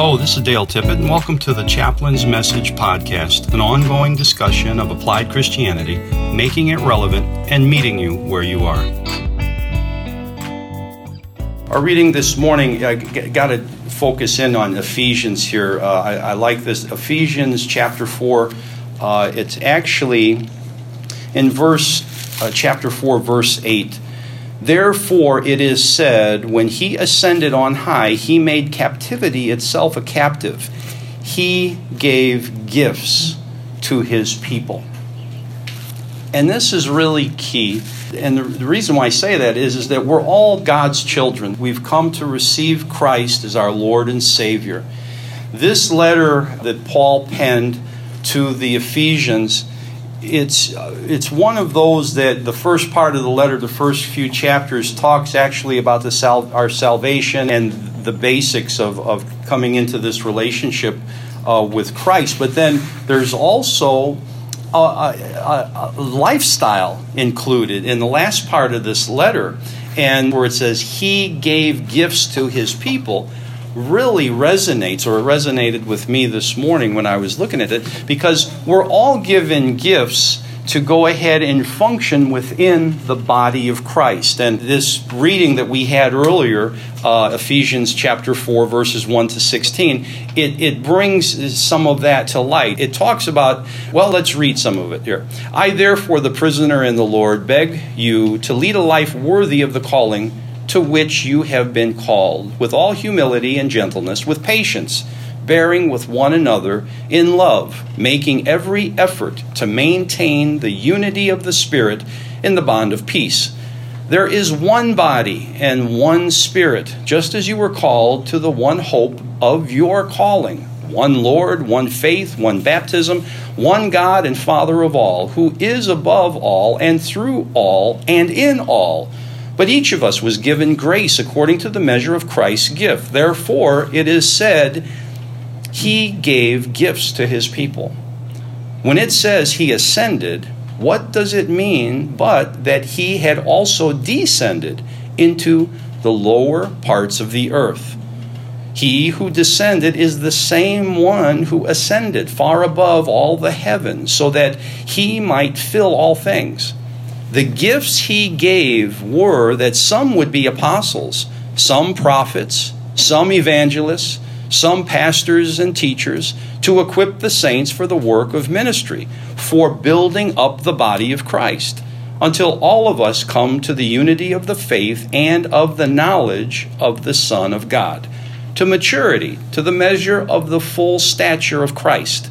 Hello, this is Dale Tippett, and welcome to the Chaplain's Message Podcast, an ongoing discussion of applied Christianity, making it relevant and meeting you where you are. Our reading this morning, I got to focus in on Ephesians here. Uh, I, I, like this. Ephesians chapter 4, uh, it's actually in verse, uh, chapter 4, verse 8. Therefore, it is said, when he ascended on high, he made captivity itself a captive. He gave gifts to his people. And this is really key. And the, reason why I say that is, is that we're all God's children. We've come to receive Christ as our Lord and Savior. This letter that Paul penned to the Ephesians it's it's one of those that the first part of the letter, the first few chapters, talks actually about the sal- our salvation and the basics of, of coming into this relationship uh, with Christ. But then there's also a, a, a, lifestyle included in the last part of this letter, and where it says He gave gifts to His people really resonates or resonated with me this morning when I was looking at it because we're all given gifts to go ahead and function within the body of Christ. And this reading that we had earlier, uh, Ephesians chapter 4, verses 1 to 16, it, it brings some of that to light. It talks about, well, let's read some of it here. I, therefore, the prisoner in the Lord, beg you to lead a life worthy of the calling to which you have been called, with all humility and gentleness, with patience, bearing with one another in love, making every effort to maintain the unity of the Spirit in the bond of peace. There is one body and one Spirit, just as you were called to the one hope of your calling one Lord, one faith, one baptism, one God and Father of all, who is above all and through all and in all. But each of us was given grace according to the measure of Christ's gift. Therefore, it is said, He gave gifts to His people. When it says He ascended, what does it mean but that He had also descended into the lower parts of the earth? He who descended is the same one who ascended far above all the heavens, so that he might fill all things. The gifts he gave were that some would be apostles, some prophets, some evangelists, some pastors and teachers to equip the saints for the work of ministry, for building up the body of Christ, until all of us come to the unity of the faith and of the knowledge of the Son of God, to maturity, to the measure of the full stature of Christ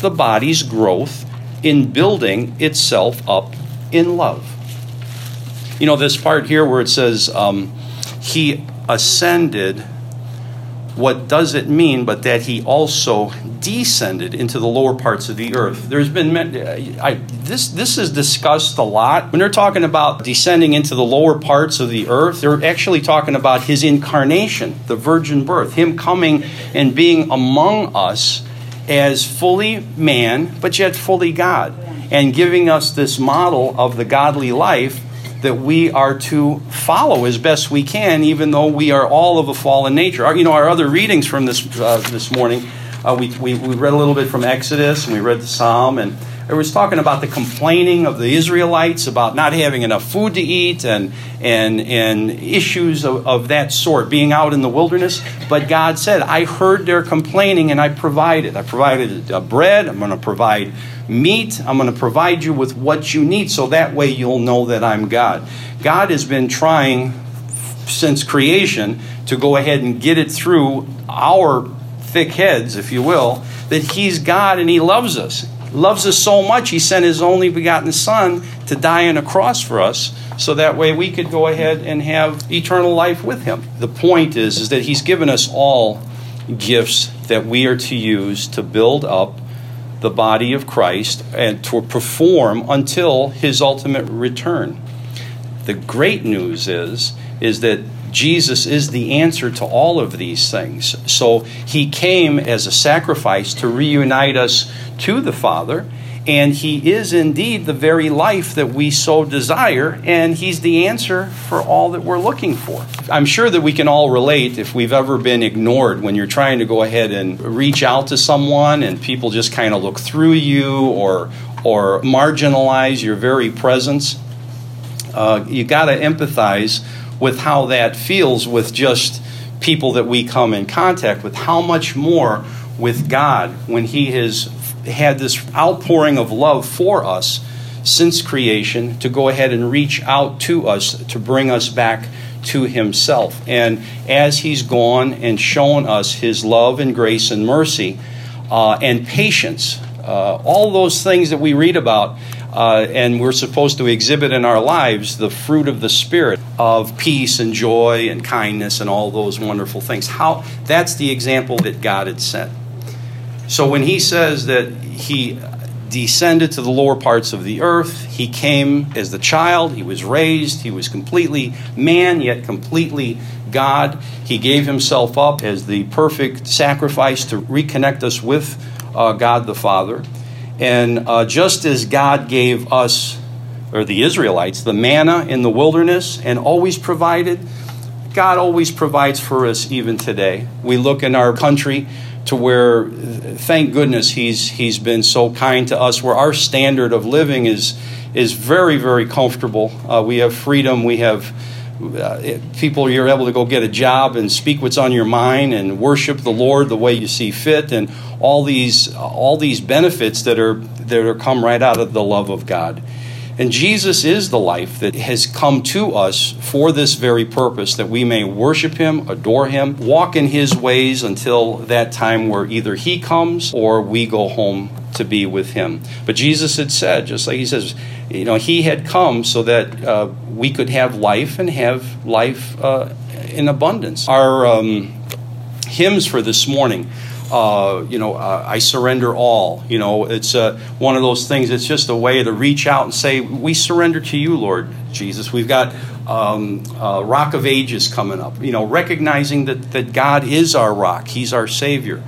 the body's growth in building itself up in love. You know, this part here where it says, um, He ascended, what does it mean but that He also descended into the lower parts of the earth? There's been, I, this, this is discussed a lot. When they're talking about descending into the lower parts of the earth, they're actually talking about His incarnation, the virgin birth, Him coming and being among us as fully man, but yet fully God, and giving us this model of the godly life that we are to follow as best we can, even though we are all of a fallen nature. Our, you know, our other readings from this uh, this morning, uh, we, we, we read a little bit from Exodus, and we read the Psalm, and it was talking about the complaining of the Israelites about not having enough food to eat and, and, and issues of, of that sort, being out in the wilderness. But God said, I heard their complaining and I provided. I provided bread, I'm going to provide meat, I'm going to provide you with what you need so that way you'll know that I'm God. God has been trying since creation to go ahead and get it through our thick heads, if you will, that He's God and He loves us loves us so much, he sent his only begotten Son to die on a cross for us, so that way we could go ahead and have eternal life with him. The point is, is that he's given us all gifts that we are to use to build up the body of Christ and to perform until his ultimate return. The great news is is that Jesus is the answer to all of these things. So he came as a sacrifice to reunite us to the Father and He is indeed the very life that we so desire, and He's the answer for all that we're looking for. I'm sure that we can all relate if we've ever been ignored when you're trying to go ahead and reach out to someone and people just kind of look through you or, or marginalize your very presence. Uh, you got to empathize with how that feels with just people that we come in contact with. How much more with God when He has had this outpouring of love for us since creation to go ahead and reach out to us to bring us back to himself. And as he's gone and shown us his love and grace and mercy uh, and patience, uh, all those things that we read about uh, and we're supposed to exhibit in our lives the fruit of the spirit of peace and joy and kindness and all those wonderful things how that's the example that god had set so when he says that he descended to the lower parts of the earth, he came as the child, he was raised, he was completely man, yet completely God. He gave himself up as the perfect sacrifice to reconnect us with uh, God the Father. And uh, just as God gave us, or the Israelites, the manna in the wilderness and always provided, God always provides for us even today. We look in our country to where thank goodness he's he's been so kind to us where our standard of living is is very very comfortable uh, we have freedom we have uh, people you're able to go get a job and speak what's on your mind and worship the lord the way you see fit and all these all these benefits that are that are come right out of the love of god and Jesus is the life that has come to us for this very purpose that we may worship Him, adore Him, walk in His ways until that time where either He comes or we go home to be with Him. But Jesus had said, just like He says, you know, He had come so that uh, we could have life and have life uh, in abundance. Our um, hymns for this morning uh, you know, uh, I surrender all. You know, it's uh, one of those things. It's just a way to reach out and say, we surrender to you, Lord Jesus. We've got um, uh, Rock of Ages coming up. You know, recognizing that that God is our rock. He's our Savior.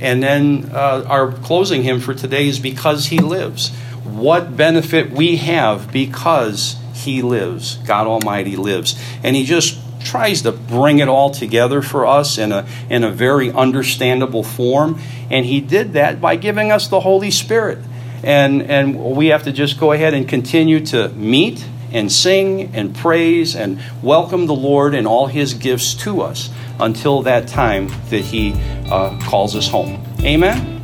And then uh, our closing hymn for today is because He lives. What benefit we have because He lives. God Almighty lives, and He just tries to bring it all together for us in a, in a very understandable form. And he did that by giving us the Holy Spirit. And, and we have to just go ahead and continue to meet and sing and praise and welcome the Lord and all his gifts to us until that time that he uh, calls us home. Amen?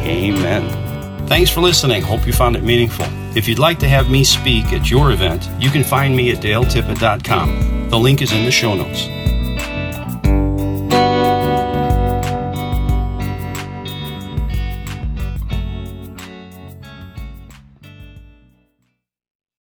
Amen. Thanks for listening. Hope you found it meaningful. If you'd like to have me speak at your event, you can find me at daletippett.com. The link is in the show notes.